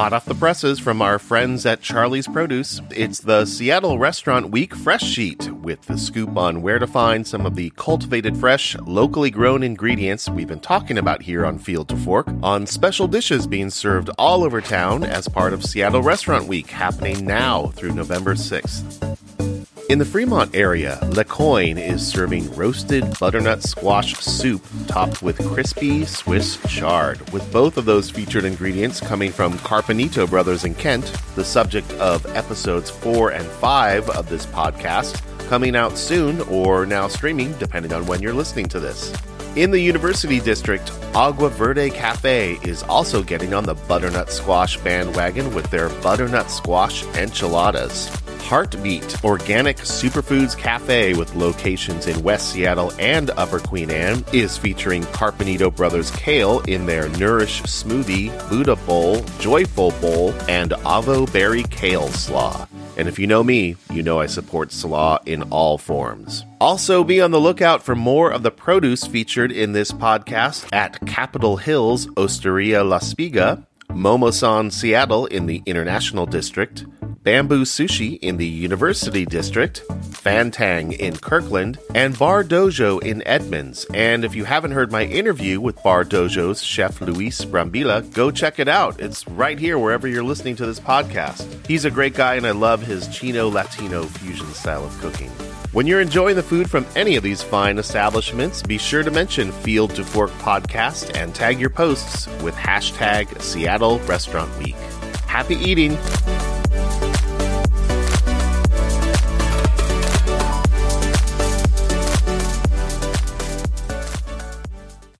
Hot off the presses from our friends at Charlie's Produce, it's the Seattle Restaurant Week Fresh Sheet with the scoop on where to find some of the cultivated, fresh, locally grown ingredients we've been talking about here on Field to Fork, on special dishes being served all over town as part of Seattle Restaurant Week happening now through November 6th. In the Fremont area, Le Coin is serving roasted butternut squash soup topped with crispy Swiss chard, with both of those featured ingredients coming from Carpinito Brothers in Kent, the subject of episodes 4 and 5 of this podcast, coming out soon or now streaming, depending on when you're listening to this. In the University District, Agua Verde Cafe is also getting on the butternut squash bandwagon with their butternut squash enchiladas. Heartbeat Organic Superfoods Cafe with locations in West Seattle and Upper Queen Anne is featuring Carpinito Brothers Kale in their Nourish Smoothie, Buddha Bowl, Joyful Bowl, and Avo Berry Kale Slaw. And if you know me, you know I support slaw in all forms. Also, be on the lookout for more of the produce featured in this podcast at Capitol Hills Osteria La Spiga, Momosan Seattle in the International District, Bamboo Sushi in the University District, Fantang in Kirkland, and Bar Dojo in Edmonds. And if you haven't heard my interview with Bar Dojo's chef Luis Brambila, go check it out. It's right here wherever you're listening to this podcast. He's a great guy, and I love his Chino Latino fusion style of cooking. When you're enjoying the food from any of these fine establishments, be sure to mention Field to Fork Podcast and tag your posts with hashtag Seattle Restaurant Week. Happy eating!